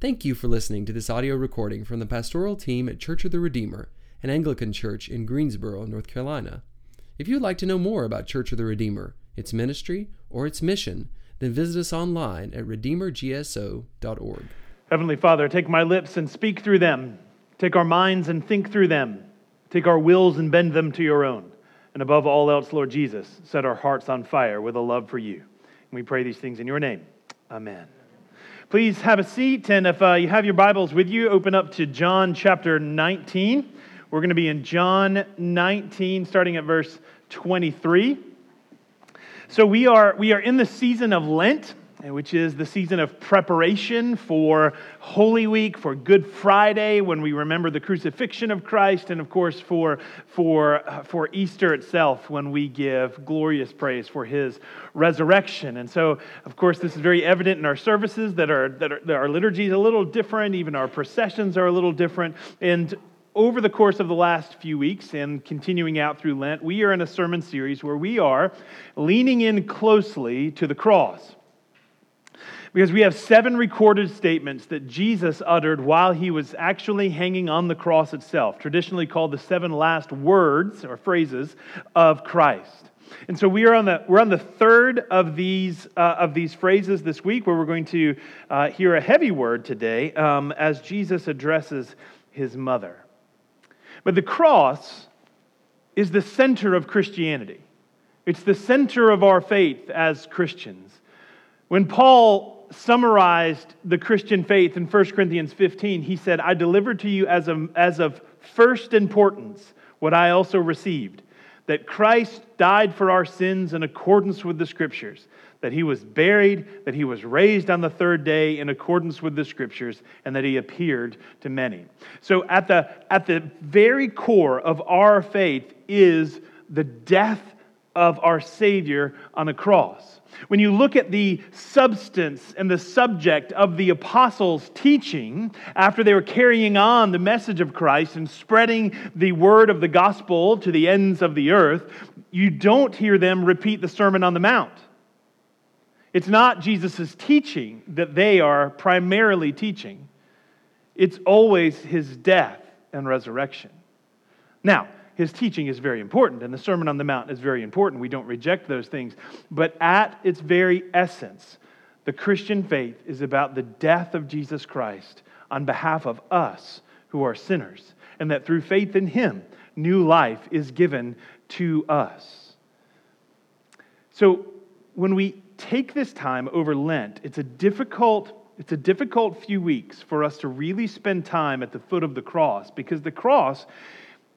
Thank you for listening to this audio recording from the pastoral team at Church of the Redeemer, an Anglican church in Greensboro, North Carolina. If you'd like to know more about Church of the Redeemer, its ministry, or its mission, then visit us online at redeemergso.org. Heavenly Father, take my lips and speak through them. Take our minds and think through them. Take our wills and bend them to your own. And above all else, Lord Jesus, set our hearts on fire with a love for you. And we pray these things in your name. Amen. Please have a seat, and if uh, you have your Bibles with you, open up to John chapter 19. We're going to be in John 19, starting at verse 23. So we are, we are in the season of Lent which is the season of preparation for Holy Week, for Good Friday, when we remember the crucifixion of Christ, and of course for, for, uh, for Easter itself, when we give glorious praise for his resurrection. And so, of course, this is very evident in our services that, are, that, are, that our liturgy is a little different, even our processions are a little different. And over the course of the last few weeks and continuing out through Lent, we are in a sermon series where we are leaning in closely to the cross. Because we have seven recorded statements that Jesus uttered while he was actually hanging on the cross itself, traditionally called the seven last words or phrases of Christ. And so we are on the, we're on the third of these, uh, of these phrases this week, where we're going to uh, hear a heavy word today um, as Jesus addresses his mother. But the cross is the center of Christianity, it's the center of our faith as Christians. When Paul summarized the Christian faith in 1 Corinthians 15, he said, I delivered to you as of, as of first importance what I also received that Christ died for our sins in accordance with the Scriptures, that he was buried, that he was raised on the third day in accordance with the Scriptures, and that he appeared to many. So, at the, at the very core of our faith is the death of our Savior on a cross. When you look at the substance and the subject of the apostles' teaching after they were carrying on the message of Christ and spreading the word of the gospel to the ends of the earth, you don't hear them repeat the Sermon on the Mount. It's not Jesus' teaching that they are primarily teaching, it's always his death and resurrection. Now, his teaching is very important, and the Sermon on the Mount is very important. We don't reject those things. But at its very essence, the Christian faith is about the death of Jesus Christ on behalf of us who are sinners, and that through faith in him, new life is given to us. So when we take this time over Lent, it's a difficult it's a difficult few weeks for us to really spend time at the foot of the cross because the cross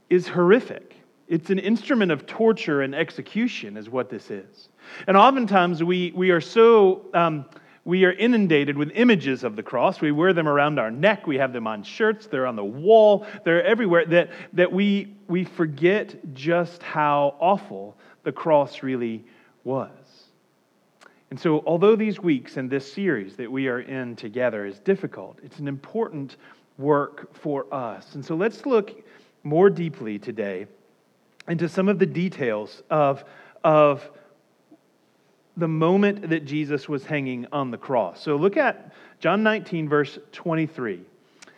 is horrific. It's an instrument of torture and execution, is what this is. And oftentimes we, we are so. Um, we are inundated with images of the cross. We wear them around our neck. We have them on shirts. They're on the wall. They're everywhere. That, that we, we forget just how awful the cross really was. And so, although these weeks and this series that we are in together is difficult, it's an important work for us. And so, let's look more deeply today into some of the details of, of the moment that Jesus was hanging on the cross. So look at John 19, verse 23.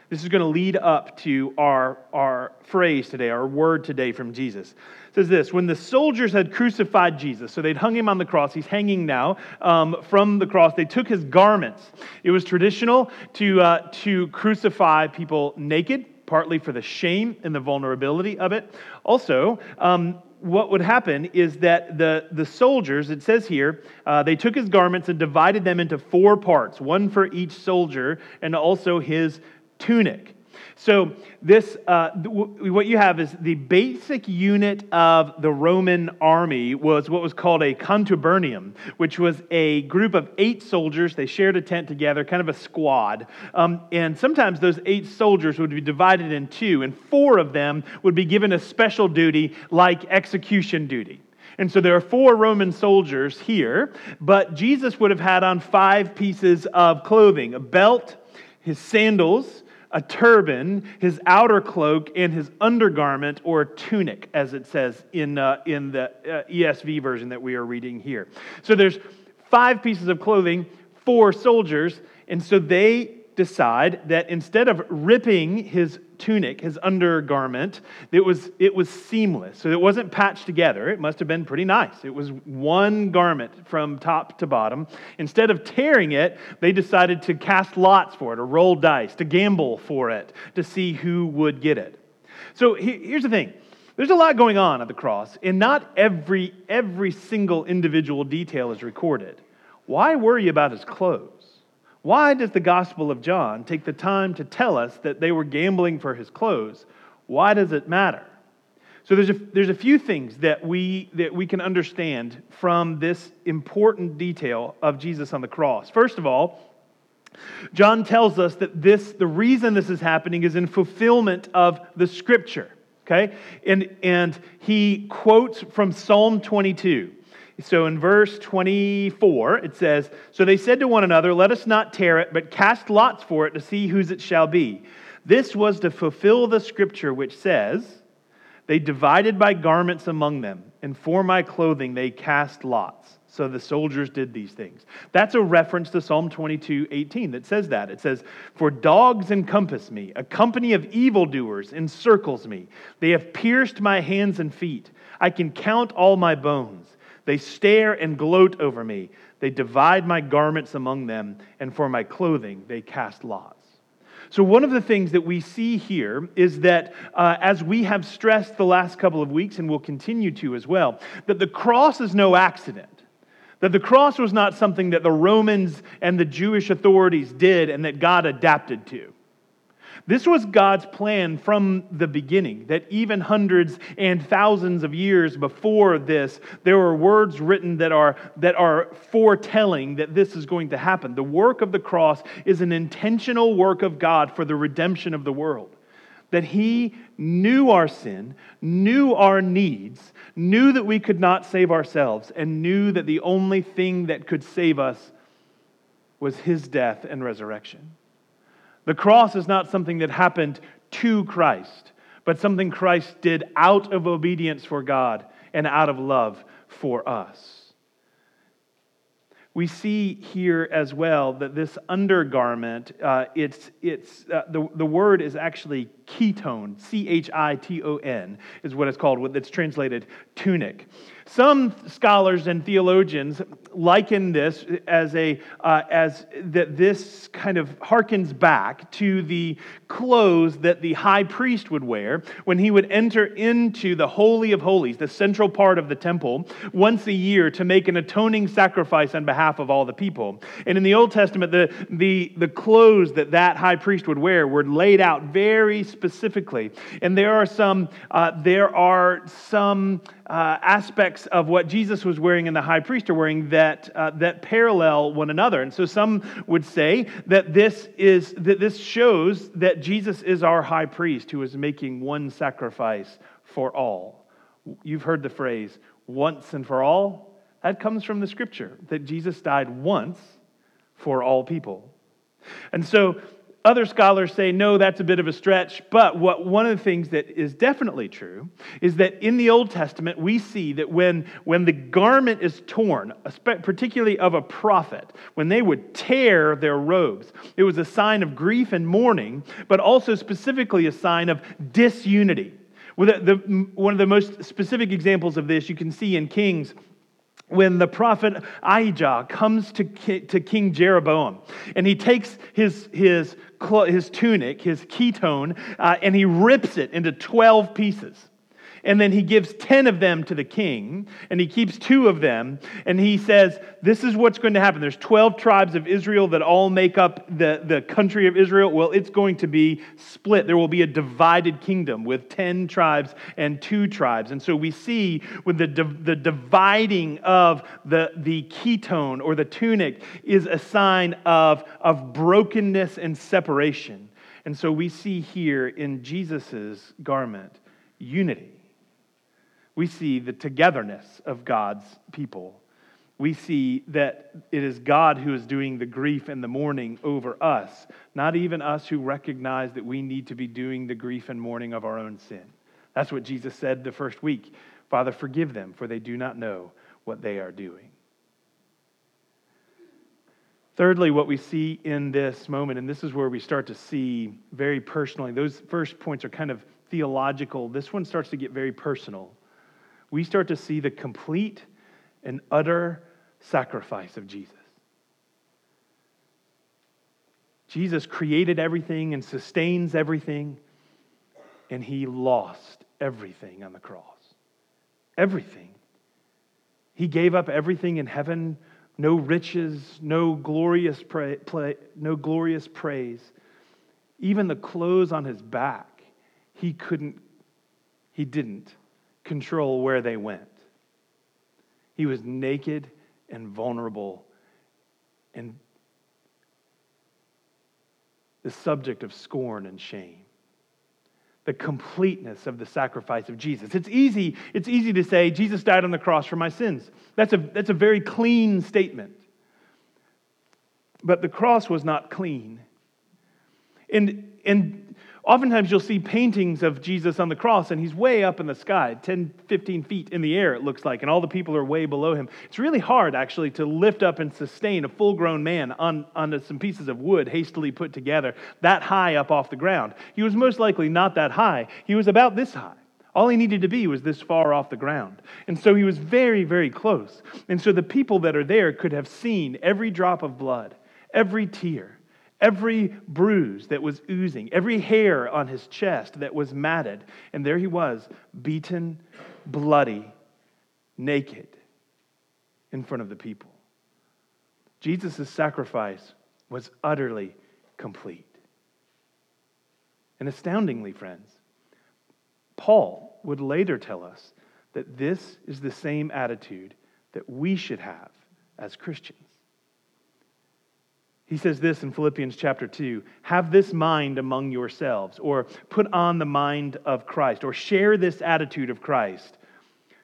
This is going to lead up to our, our phrase today, our word today from Jesus. It says this When the soldiers had crucified Jesus, so they'd hung him on the cross, he's hanging now um, from the cross, they took his garments. It was traditional to, uh, to crucify people naked partly for the shame and the vulnerability of it. Also, um, what would happen is that the, the soldiers, it says here, uh, they took his garments and divided them into four parts, one for each soldier, and also his tunic. So, this, uh, what you have is the basic unit of the Roman army was what was called a contubernium, which was a group of eight soldiers. They shared a tent together, kind of a squad. Um, and sometimes those eight soldiers would be divided in two, and four of them would be given a special duty like execution duty. And so there are four Roman soldiers here, but Jesus would have had on five pieces of clothing a belt, his sandals, a turban, his outer cloak, and his undergarment or tunic, as it says in, uh, in the uh, ESV version that we are reading here. So there's five pieces of clothing, four soldiers, and so they decide that instead of ripping his tunic, his undergarment, it was, it was seamless. So it wasn't patched together. It must have been pretty nice. It was one garment from top to bottom. Instead of tearing it, they decided to cast lots for it or roll dice, to gamble for it, to see who would get it. So here's the thing. There's a lot going on at the cross, and not every, every single individual detail is recorded. Why worry about his clothes? Why does the Gospel of John take the time to tell us that they were gambling for his clothes? Why does it matter? So there's a, there's a few things that we, that we can understand from this important detail of Jesus on the cross. First of all, John tells us that this, the reason this is happening is in fulfillment of the scripture. Okay? And, and he quotes from Psalm 22. So in verse 24, it says, So they said to one another, Let us not tear it, but cast lots for it to see whose it shall be. This was to fulfill the scripture which says, They divided my garments among them, and for my clothing they cast lots. So the soldiers did these things. That's a reference to Psalm 22, 18 that says that. It says, For dogs encompass me, a company of evildoers encircles me. They have pierced my hands and feet. I can count all my bones. They stare and gloat over me. They divide my garments among them, and for my clothing they cast lots. So, one of the things that we see here is that, uh, as we have stressed the last couple of weeks, and will continue to as well, that the cross is no accident. That the cross was not something that the Romans and the Jewish authorities did and that God adapted to. This was God's plan from the beginning, that even hundreds and thousands of years before this, there were words written that are, that are foretelling that this is going to happen. The work of the cross is an intentional work of God for the redemption of the world. That He knew our sin, knew our needs, knew that we could not save ourselves, and knew that the only thing that could save us was His death and resurrection. The cross is not something that happened to Christ, but something Christ did out of obedience for God and out of love for us. We see here as well that this undergarment, uh, it's, it's, uh, the, the word is actually chiton, C H I T O N, is what it's called, it's translated tunic. Some scholars and theologians liken this as a uh, as that this kind of harkens back to the clothes that the high priest would wear when he would enter into the holy of holies, the central part of the temple, once a year to make an atoning sacrifice on behalf of all the people. And in the Old Testament, the the the clothes that that high priest would wear were laid out very specifically. And there are some uh, there are some uh, aspects of what Jesus was wearing and the high priest are wearing that, uh, that parallel one another. And so some would say that this, is, that this shows that Jesus is our high priest who is making one sacrifice for all. You've heard the phrase, once and for all. That comes from the scripture that Jesus died once for all people. And so other scholars say, no, that's a bit of a stretch. But what, one of the things that is definitely true is that in the Old Testament, we see that when, when the garment is torn, particularly of a prophet, when they would tear their robes, it was a sign of grief and mourning, but also specifically a sign of disunity. One of the most specific examples of this you can see in Kings when the prophet Ahijah comes to, to King Jeroboam and he takes his, his, his tunic, his chiton, uh, and he rips it into 12 pieces and then he gives 10 of them to the king, and he keeps two of them, and he says, This is what's going to happen. There's 12 tribes of Israel that all make up the, the country of Israel. Well, it's going to be split. There will be a divided kingdom with 10 tribes and two tribes. And so we see with the, the dividing of the, the chiton or the tunic is a sign of, of brokenness and separation. And so we see here in Jesus' garment unity. We see the togetherness of God's people. We see that it is God who is doing the grief and the mourning over us, not even us who recognize that we need to be doing the grief and mourning of our own sin. That's what Jesus said the first week Father, forgive them, for they do not know what they are doing. Thirdly, what we see in this moment, and this is where we start to see very personally, those first points are kind of theological. This one starts to get very personal. We start to see the complete and utter sacrifice of Jesus. Jesus created everything and sustains everything, and he lost everything on the cross. Everything. He gave up everything in heaven no riches, no glorious, pra- no glorious praise. Even the clothes on his back, he couldn't, he didn't control where they went. He was naked and vulnerable and the subject of scorn and shame the completeness of the sacrifice of Jesus. It's easy, it's easy to say, Jesus died on the cross for my sins. That's a, that's a very clean statement. But the cross was not clean. And, and Oftentimes you'll see paintings of Jesus on the cross and he's way up in the sky, 10, 15 feet in the air, it looks like, and all the people are way below him. It's really hard, actually, to lift up and sustain a full grown man on, on some pieces of wood hastily put together that high up off the ground. He was most likely not that high, he was about this high. All he needed to be was this far off the ground. And so he was very, very close. And so the people that are there could have seen every drop of blood, every tear every bruise that was oozing, every hair on his chest that was matted. And there he was, beaten, bloody, naked in front of the people. Jesus' sacrifice was utterly complete. And astoundingly, friends, Paul would later tell us that this is the same attitude that we should have as Christians. He says this in Philippians chapter 2 Have this mind among yourselves, or put on the mind of Christ, or share this attitude of Christ,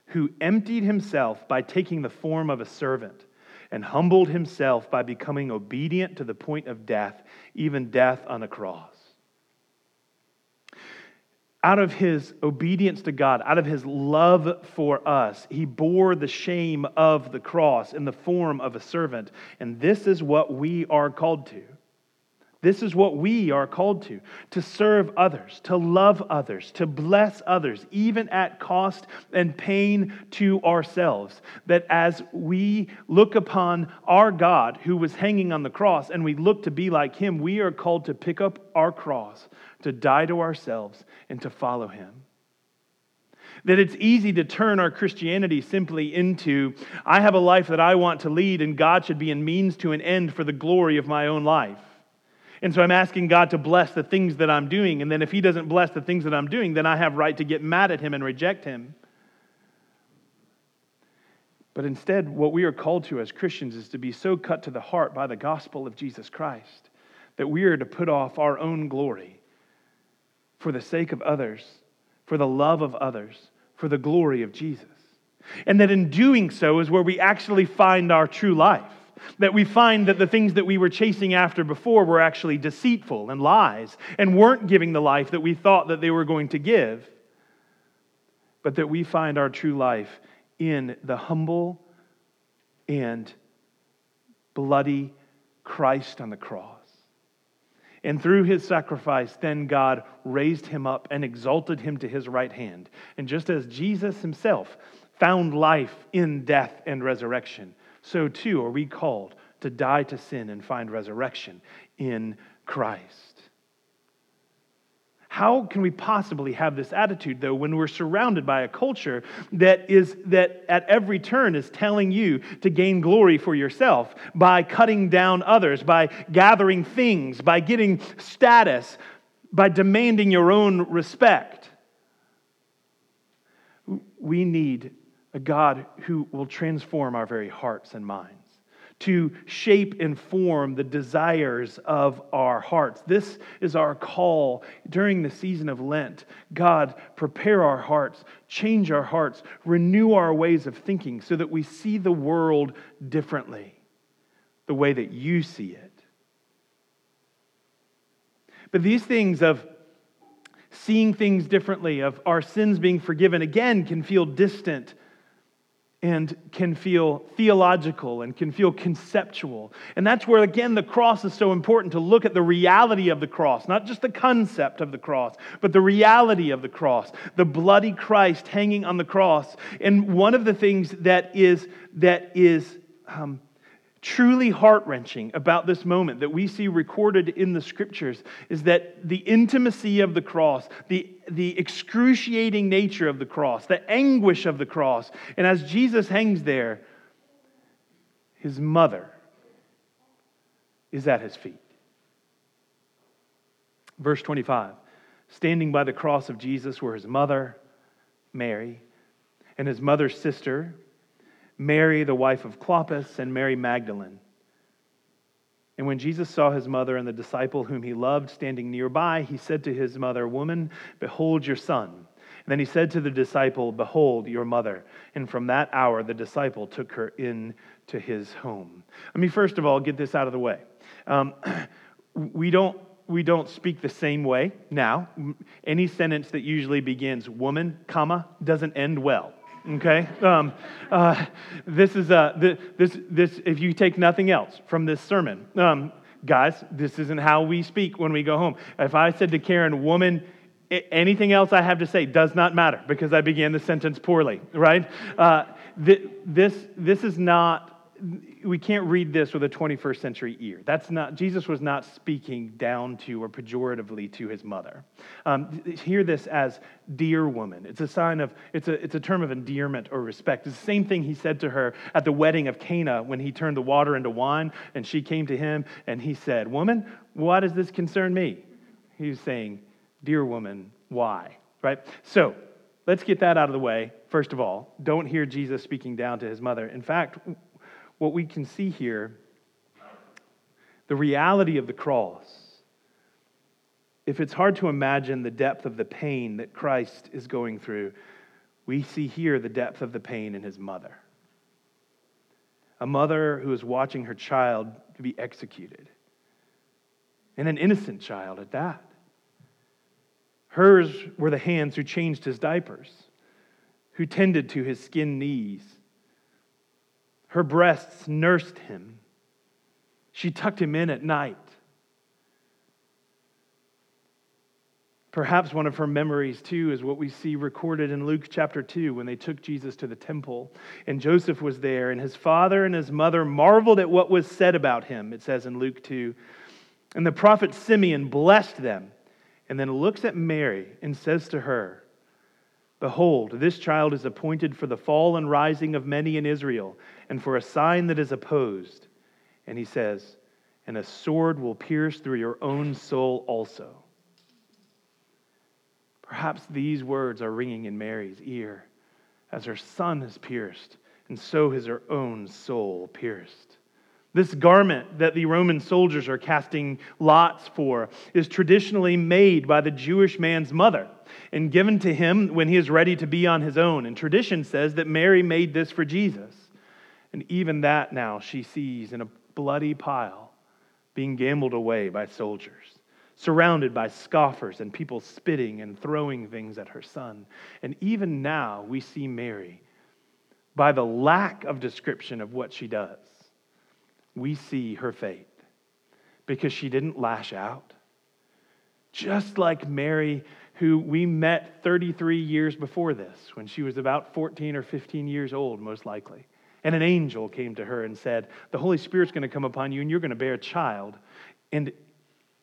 who emptied himself by taking the form of a servant, and humbled himself by becoming obedient to the point of death, even death on a cross out of his obedience to God, out of his love for us, he bore the shame of the cross in the form of a servant. And this is what we are called to. This is what we are called to to serve others, to love others, to bless others, even at cost and pain to ourselves. That as we look upon our God who was hanging on the cross and we look to be like him, we are called to pick up our cross, to die to ourselves, and to follow him. That it's easy to turn our Christianity simply into, I have a life that I want to lead, and God should be a means to an end for the glory of my own life. And so I'm asking God to bless the things that I'm doing. And then if He doesn't bless the things that I'm doing, then I have right to get mad at Him and reject Him. But instead, what we are called to as Christians is to be so cut to the heart by the gospel of Jesus Christ that we are to put off our own glory for the sake of others, for the love of others, for the glory of Jesus. And that in doing so is where we actually find our true life that we find that the things that we were chasing after before were actually deceitful and lies and weren't giving the life that we thought that they were going to give, but that we find our true life in the humble and bloody Christ on the cross. And through his sacrifice, then God raised him up and exalted him to his right hand. And just as Jesus himself found life in death and resurrection, so too are we called to die to sin and find resurrection in Christ. How can we possibly have this attitude, though, when we're surrounded by a culture that is that at every turn is telling you to gain glory for yourself by cutting down others, by gathering things, by getting status, by demanding your own respect? We need a God who will transform our very hearts and minds, to shape and form the desires of our hearts. This is our call during the season of Lent. God, prepare our hearts, change our hearts, renew our ways of thinking so that we see the world differently, the way that you see it. But these things of seeing things differently, of our sins being forgiven, again, can feel distant and can feel theological and can feel conceptual. And that's where, again, the cross is so important to look at the reality of the cross, not just the concept of the cross, but the reality of the cross, the bloody Christ hanging on the cross. And one of the things that is, that is, um, truly heart wrenching about this moment that we see recorded in the scriptures is that the intimacy of the cross, the, the excruciating nature of the cross, the anguish of the cross, and as Jesus hangs there, his mother is at his feet. Verse 25 Standing by the cross of Jesus were his mother, Mary, and his mother's sister, Mary, the wife of Clopas, and Mary Magdalene. And when Jesus saw his mother and the disciple whom he loved standing nearby, he said to his mother, Woman, behold your son. And then he said to the disciple, Behold your mother. And from that hour, the disciple took her in to his home. Let me first of all get this out of the way. Um, we don't we don't speak the same way now. Any sentence that usually begins woman, comma, doesn't end well okay? Um, uh, this is uh, this this if you take nothing else from this sermon um, guys this isn't how we speak when we go home. If i said to karen woman anything else i have to say does not matter because i began the sentence poorly right? Uh, this this is not we can't read this with a 21st century ear. That's not, Jesus was not speaking down to or pejoratively to his mother. Um, hear this as dear woman. It's a sign of, it's a, it's a term of endearment or respect. It's the same thing he said to her at the wedding of Cana when he turned the water into wine and she came to him and he said, Woman, why does this concern me? He was saying, Dear woman, why? Right? So, let's get that out of the way. First of all, don't hear Jesus speaking down to his mother. In fact, what we can see here, the reality of the cross, if it's hard to imagine the depth of the pain that Christ is going through, we see here the depth of the pain in his mother. A mother who is watching her child to be executed, and an innocent child at that. Hers were the hands who changed his diapers, who tended to his skin knees, her breasts nursed him. She tucked him in at night. Perhaps one of her memories, too, is what we see recorded in Luke chapter 2 when they took Jesus to the temple. And Joseph was there, and his father and his mother marveled at what was said about him, it says in Luke 2. And the prophet Simeon blessed them, and then looks at Mary and says to her, Behold, this child is appointed for the fall and rising of many in Israel, and for a sign that is opposed. And he says, And a sword will pierce through your own soul also. Perhaps these words are ringing in Mary's ear as her son is pierced, and so is her own soul pierced. This garment that the Roman soldiers are casting lots for is traditionally made by the Jewish man's mother and given to him when he is ready to be on his own. And tradition says that Mary made this for Jesus. And even that now she sees in a bloody pile being gambled away by soldiers, surrounded by scoffers and people spitting and throwing things at her son. And even now we see Mary, by the lack of description of what she does, we see her faith because she didn't lash out. Just like Mary who we met 33 years before this, when she was about 14 or 15 years old, most likely. And an angel came to her and said, The Holy Spirit's going to come upon you, and you're going to bear a child, and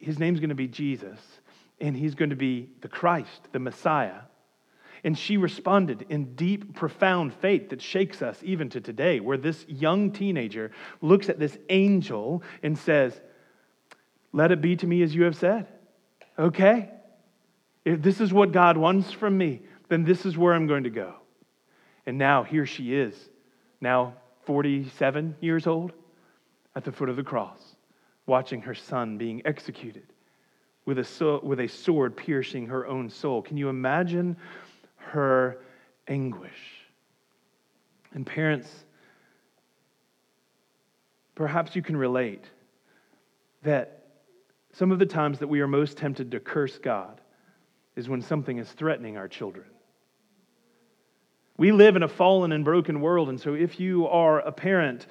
his name's going to be Jesus, and he's going to be the Christ, the Messiah. And she responded in deep, profound faith that shakes us even to today, where this young teenager looks at this angel and says, Let it be to me as you have said. Okay? If this is what God wants from me, then this is where I'm going to go. And now here she is, now 47 years old, at the foot of the cross, watching her son being executed with a, so, with a sword piercing her own soul. Can you imagine her anguish? And parents, perhaps you can relate that some of the times that we are most tempted to curse God is when something is threatening our children. We live in a fallen and broken world, and so if you are a parent,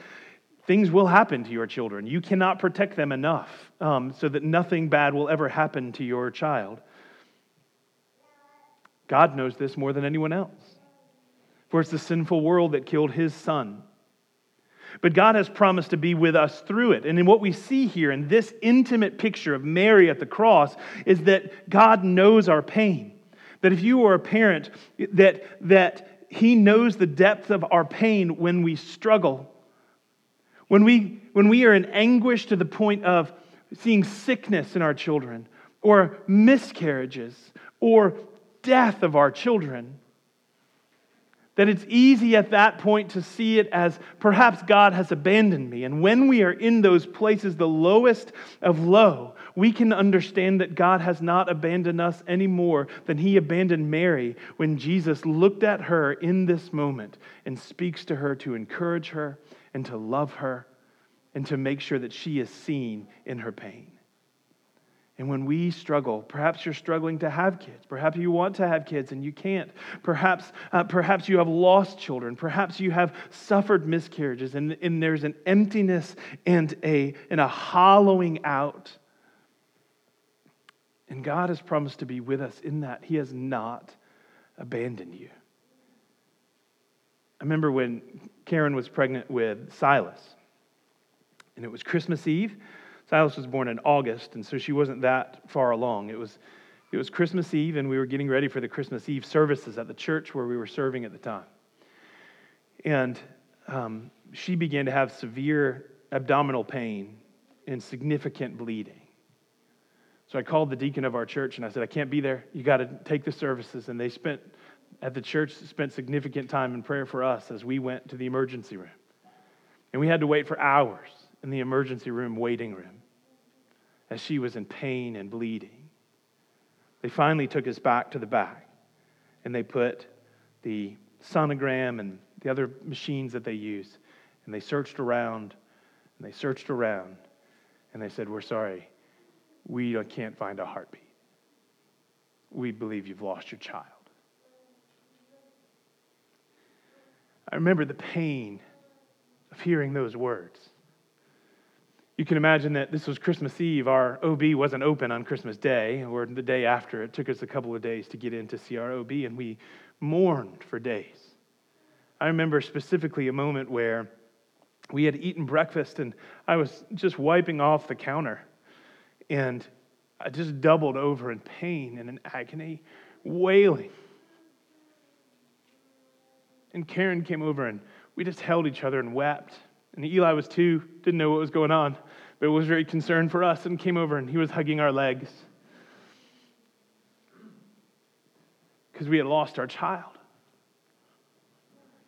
things will happen to your children. You cannot protect them enough um, so that nothing bad will ever happen to your child. God knows this more than anyone else. For it's the sinful world that killed his son. But God has promised to be with us through it. And in what we see here in this intimate picture of Mary at the cross is that God knows our pain. That if you are a parent, that, that He knows the depth of our pain when we struggle. When we, when we are in anguish to the point of seeing sickness in our children, or miscarriages, or death of our children. That it's easy at that point to see it as perhaps God has abandoned me. And when we are in those places, the lowest of low, we can understand that God has not abandoned us any more than he abandoned Mary when Jesus looked at her in this moment and speaks to her to encourage her and to love her and to make sure that she is seen in her pain. And when we struggle, perhaps you're struggling to have kids. Perhaps you want to have kids and you can't. Perhaps, uh, perhaps you have lost children. Perhaps you have suffered miscarriages and, and there's an emptiness and a, and a hollowing out. And God has promised to be with us in that. He has not abandoned you. I remember when Karen was pregnant with Silas, and it was Christmas Eve. Silas was born in August, and so she wasn't that far along. It was, it was Christmas Eve, and we were getting ready for the Christmas Eve services at the church where we were serving at the time. And um, she began to have severe abdominal pain and significant bleeding. So I called the deacon of our church and I said, I can't be there. You got to take the services. And they spent, at the church, spent significant time in prayer for us as we went to the emergency room. And we had to wait for hours in the emergency room waiting room as she was in pain and bleeding. They finally took us back to the back and they put the sonogram and the other machines that they use and they searched around and they searched around and they said, We're sorry, we can't find a heartbeat. We believe you've lost your child. I remember the pain of hearing those words. You can imagine that this was Christmas Eve. Our OB wasn't open on Christmas Day or the day after. It took us a couple of days to get in to see our OB, and we mourned for days. I remember specifically a moment where we had eaten breakfast, and I was just wiping off the counter, and I just doubled over in pain and in agony, wailing. And Karen came over, and we just held each other and wept. And Eli was too, didn't know what was going on, but was very concerned for us and came over and he was hugging our legs because we had lost our child.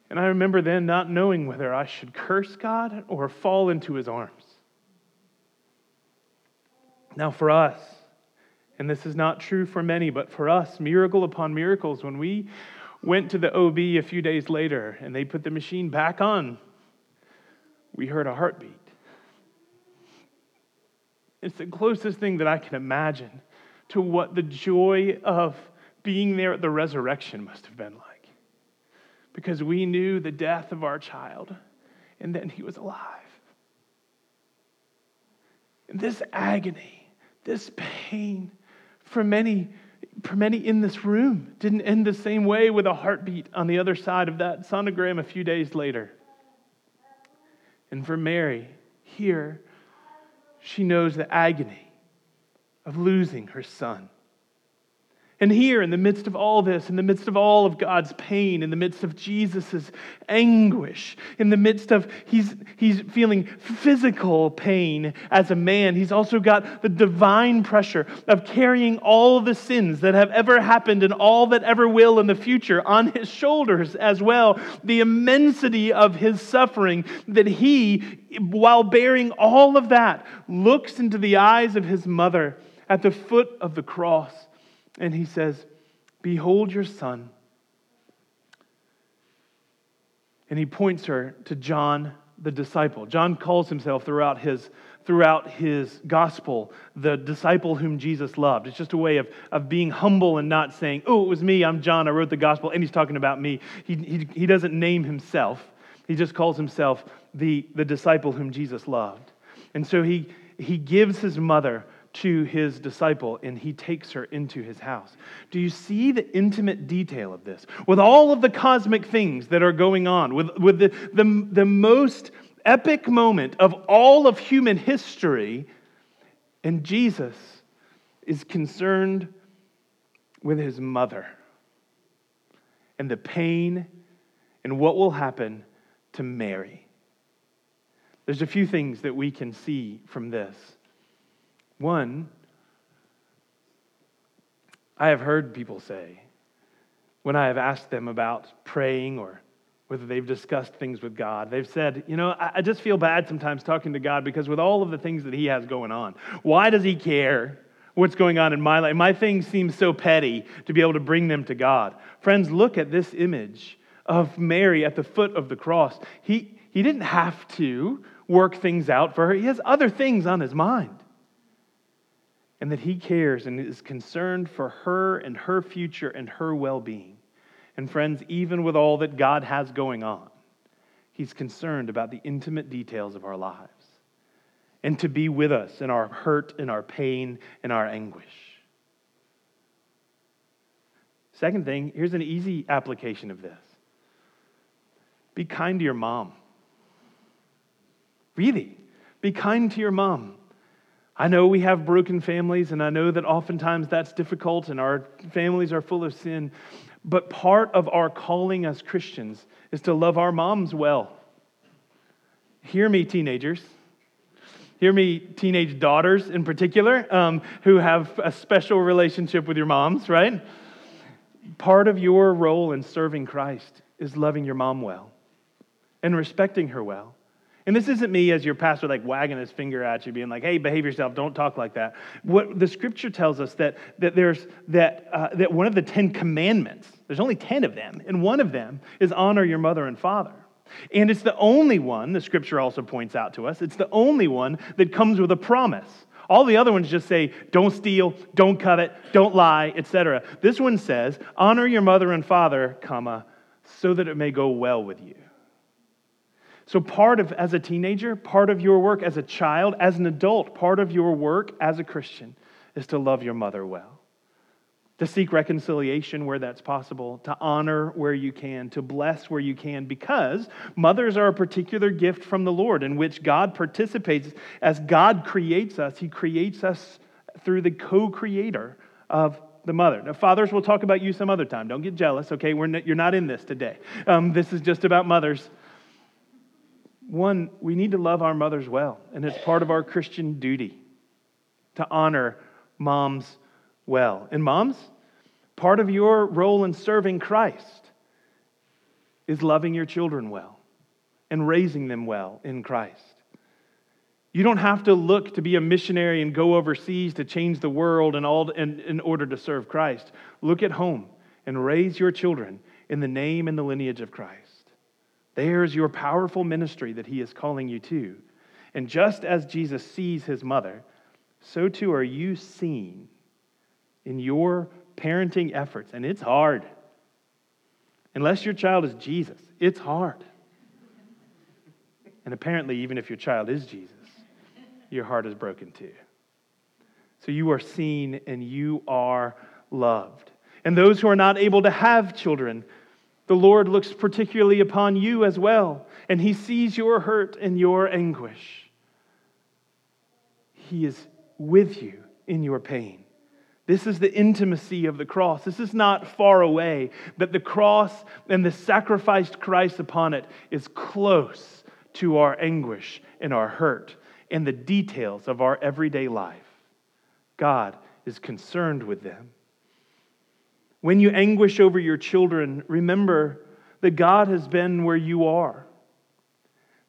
And I remember then not knowing whether I should curse God or fall into his arms. Now, for us, and this is not true for many, but for us, miracle upon miracles, when we went to the OB a few days later and they put the machine back on we heard a heartbeat. It's the closest thing that I can imagine to what the joy of being there at the resurrection must have been like. Because we knew the death of our child, and then he was alive. And this agony, this pain, for many, for many in this room, didn't end the same way with a heartbeat on the other side of that sonogram a few days later. And for Mary, here, she knows the agony of losing her son. And here, in the midst of all this, in the midst of all of God's pain, in the midst of Jesus' anguish, in the midst of he's, he's feeling physical pain as a man, he's also got the divine pressure of carrying all the sins that have ever happened and all that ever will in the future on his shoulders as well. The immensity of his suffering that he, while bearing all of that, looks into the eyes of his mother at the foot of the cross and he says, Behold your son. And he points her to John the disciple. John calls himself throughout his throughout his gospel, the disciple whom Jesus loved. It's just a way of, of being humble and not saying, oh, it was me, I'm John, I wrote the gospel, and he's talking about me. He, he, he doesn't name himself, he just calls himself the, the disciple whom Jesus loved. And so he, he gives his mother to his disciple and he takes her into his house. Do you see the intimate detail of this? With all of the cosmic things that are going on, with, with the, the, the most epic moment of all of human history, and Jesus is concerned with his mother and the pain and what will happen to Mary. There's a few things that we can see from this. One, I have heard people say when I have asked them about praying or whether they've discussed things with God. They've said, you know, I just feel bad sometimes talking to God because with all of the things that He has going on, why does He care what's going on in my life? My things seem so petty to be able to bring them to God. Friends, look at this image of Mary at the foot of the cross. He, he didn't have to work things out for her, He has other things on His mind. And that He cares and is concerned for her and her future and her well being. And friends, even with all that God has going on, He's concerned about the intimate details of our lives and to be with us in our hurt, in our pain, in our anguish. Second thing, here's an easy application of this be kind to your mom. Really, be kind to your mom. I know we have broken families, and I know that oftentimes that's difficult, and our families are full of sin. But part of our calling as Christians is to love our moms well. Hear me, teenagers. Hear me, teenage daughters in particular, um, who have a special relationship with your moms, right? Part of your role in serving Christ is loving your mom well and respecting her well. And this isn't me as your pastor, like wagging his finger at you, being like, hey, behave yourself, don't talk like that. What the scripture tells us that, that there's that, uh, that one of the Ten Commandments, there's only 10 of them, and one of them is honor your mother and father. And it's the only one, the scripture also points out to us, it's the only one that comes with a promise. All the other ones just say, don't steal, don't covet, don't lie, etc. This one says, honor your mother and father, comma, so that it may go well with you. So, part of, as a teenager, part of your work as a child, as an adult, part of your work as a Christian is to love your mother well, to seek reconciliation where that's possible, to honor where you can, to bless where you can, because mothers are a particular gift from the Lord in which God participates. As God creates us, He creates us through the co creator of the mother. Now, fathers, we'll talk about you some other time. Don't get jealous, okay? We're not, you're not in this today. Um, this is just about mothers one, we need to love our mothers well, and it's part of our Christian duty to honor moms well. And moms, part of your role in serving Christ is loving your children well and raising them well in Christ. You don't have to look to be a missionary and go overseas to change the world and all in, in order to serve Christ. Look at home and raise your children in the name and the lineage of Christ. There's your powerful ministry that he is calling you to. And just as Jesus sees his mother, so too are you seen in your parenting efforts. And it's hard. Unless your child is Jesus, it's hard. And apparently, even if your child is Jesus, your heart is broken too. So you are seen and you are loved. And those who are not able to have children, the Lord looks particularly upon you as well, and He sees your hurt and your anguish. He is with you in your pain. This is the intimacy of the cross. This is not far away, but the cross and the sacrificed Christ upon it is close to our anguish and our hurt and the details of our everyday life. God is concerned with them. When you anguish over your children, remember that God has been where you are.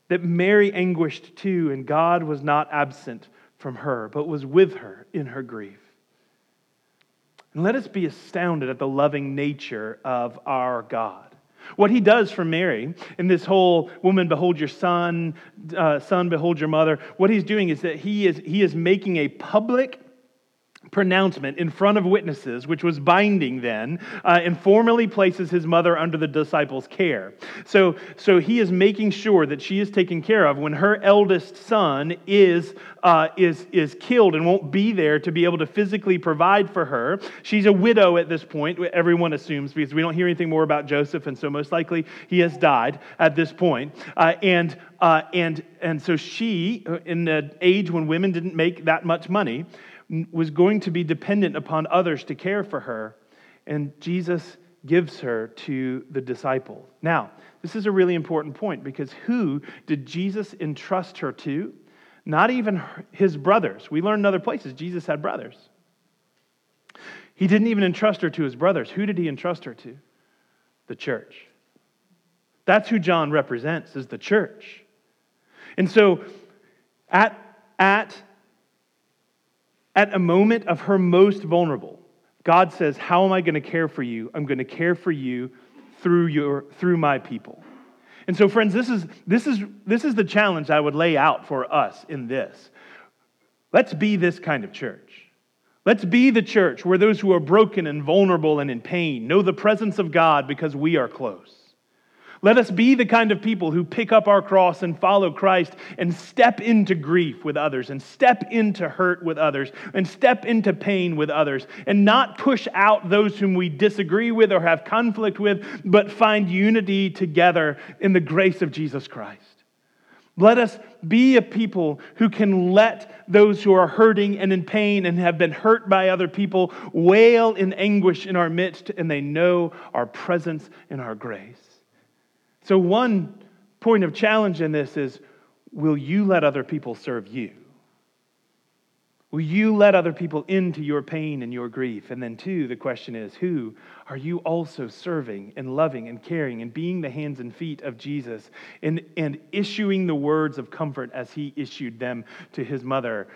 That Mary anguished too, and God was not absent from her, but was with her in her grief. And let us be astounded at the loving nature of our God. What he does for Mary in this whole woman, behold your son, uh, son, behold your mother, what he's doing is that he is, he is making a public pronouncement in front of witnesses, which was binding then, uh, and formally places his mother under the disciples' care. So, so he is making sure that she is taken care of when her eldest son is, uh, is, is killed and won't be there to be able to physically provide for her. She's a widow at this point, everyone assumes, because we don't hear anything more about Joseph, and so most likely he has died at this point. Uh, and uh, and, and so she, uh, in the age when women didn't make that much money, was going to be dependent upon others to care for her, and Jesus gives her to the disciple. Now, this is a really important point because who did Jesus entrust her to? Not even his brothers. We learn in other places Jesus had brothers. He didn't even entrust her to his brothers. Who did he entrust her to? The church. That's who John represents, is the church. And so at, at at a moment of her most vulnerable, God says, How am I going to care for you? I'm going to care for you through, your, through my people. And so, friends, this is, this, is, this is the challenge I would lay out for us in this. Let's be this kind of church. Let's be the church where those who are broken and vulnerable and in pain know the presence of God because we are close. Let us be the kind of people who pick up our cross and follow Christ and step into grief with others and step into hurt with others and step into pain with others and not push out those whom we disagree with or have conflict with, but find unity together in the grace of Jesus Christ. Let us be a people who can let those who are hurting and in pain and have been hurt by other people wail in anguish in our midst, and they know our presence and our grace. So, one point of challenge in this is will you let other people serve you? Will you let other people into your pain and your grief? And then, two, the question is who are you also serving and loving and caring and being the hands and feet of Jesus and, and issuing the words of comfort as he issued them to his mother?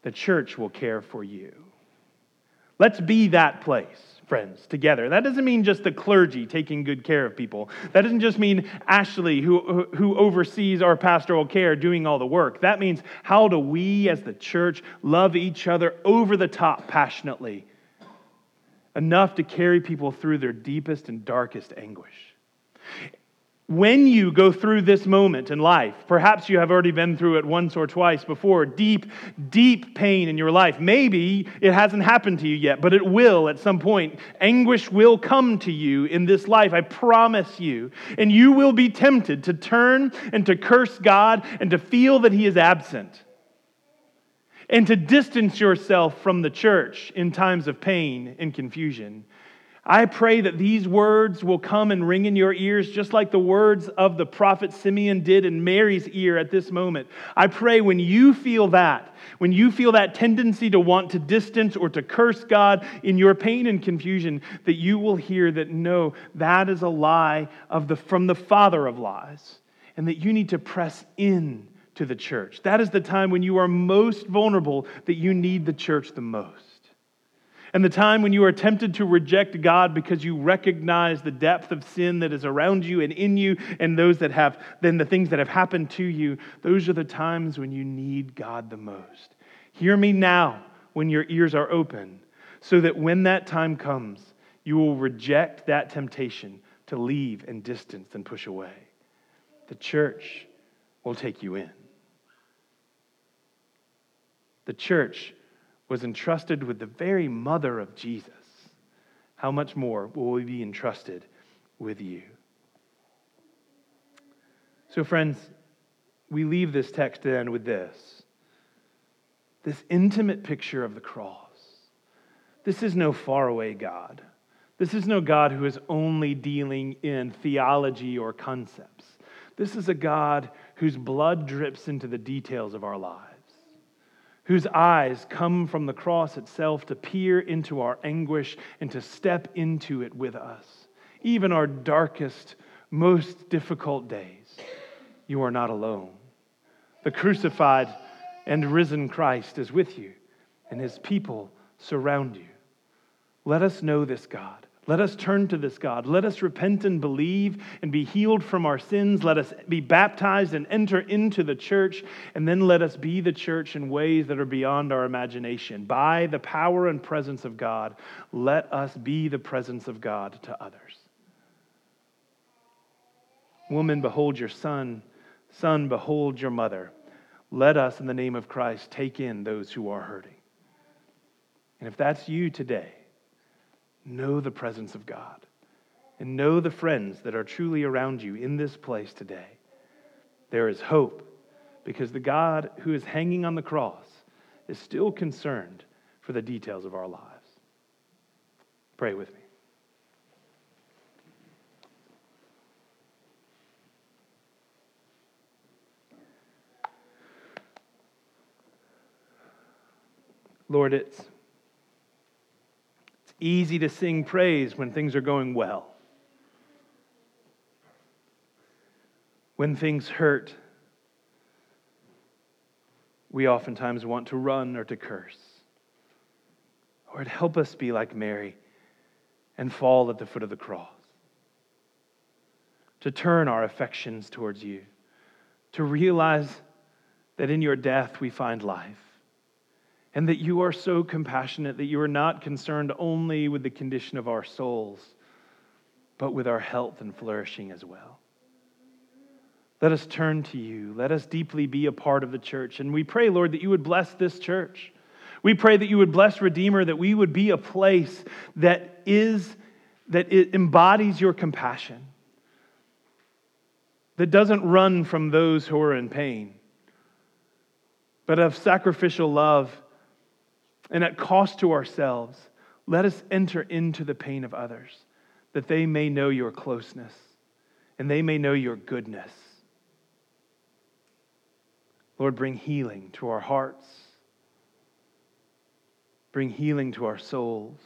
The church will care for you. Let's be that place friends together. That doesn't mean just the clergy taking good care of people. That doesn't just mean Ashley, who, who oversees our pastoral care, doing all the work. That means how do we as the church love each other over the top passionately, enough to carry people through their deepest and darkest anguish when you go through this moment in life, perhaps you have already been through it once or twice before, deep, deep pain in your life. Maybe it hasn't happened to you yet, but it will at some point. Anguish will come to you in this life, I promise you. And you will be tempted to turn and to curse God and to feel that He is absent and to distance yourself from the church in times of pain and confusion. I pray that these words will come and ring in your ears just like the words of the prophet Simeon did in Mary's ear at this moment. I pray when you feel that, when you feel that tendency to want to distance or to curse God in your pain and confusion, that you will hear that no, that is a lie of the, from the father of lies, and that you need to press in to the church. That is the time when you are most vulnerable, that you need the church the most and the time when you are tempted to reject God because you recognize the depth of sin that is around you and in you and those that have then the things that have happened to you those are the times when you need God the most. Hear me now when your ears are open so that when that time comes you will reject that temptation to leave and distance and push away. The church will take you in. The church was entrusted with the very mother of Jesus, how much more will we be entrusted with you? So, friends, we leave this text then with this this intimate picture of the cross. This is no faraway God. This is no God who is only dealing in theology or concepts. This is a God whose blood drips into the details of our lives whose eyes come from the cross itself to peer into our anguish and to step into it with us, even our darkest, most difficult days. You are not alone. The crucified and risen Christ is with you, and his people surround you. Let us know this God. Let us turn to this God. Let us repent and believe and be healed from our sins. Let us be baptized and enter into the church. And then let us be the church in ways that are beyond our imagination. By the power and presence of God, let us be the presence of God to others. Woman, behold your son. Son, behold your mother. Let us, in the name of Christ, take in those who are hurting. And if that's you today, know the presence of God and know the friends that are truly around you in this place today. There is hope because the God who is hanging on the cross is still concerned for the details of our lives. Pray with me. Lord, it's, easy to sing praise when things are going well. When things hurt, we oftentimes want to run or to curse. Lord, help us be like Mary and fall at the foot of the cross. To turn our affections towards you, to realize that in your death we find life and that you are so compassionate that you are not concerned only with the condition of our souls, but with our health and flourishing as well. Let us turn to you. Let us deeply be a part of the church. And we pray, Lord, that you would bless this church. We pray that you would bless Redeemer, that we would be a place that is that it embodies your compassion, that doesn't run from those who are in pain, but of sacrificial love and at cost to ourselves, let us enter into the pain of others, that they may know your closeness and they may know your goodness. Lord, bring healing to our hearts, bring healing to our souls,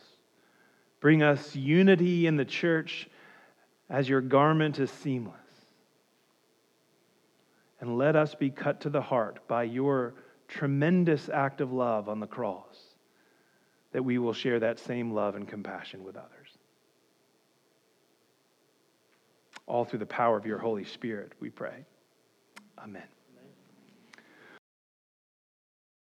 bring us unity in the church as your garment is seamless. And let us be cut to the heart by your tremendous act of love on the cross that we will share that same love and compassion with others. All through the power of your Holy Spirit, we pray. Amen.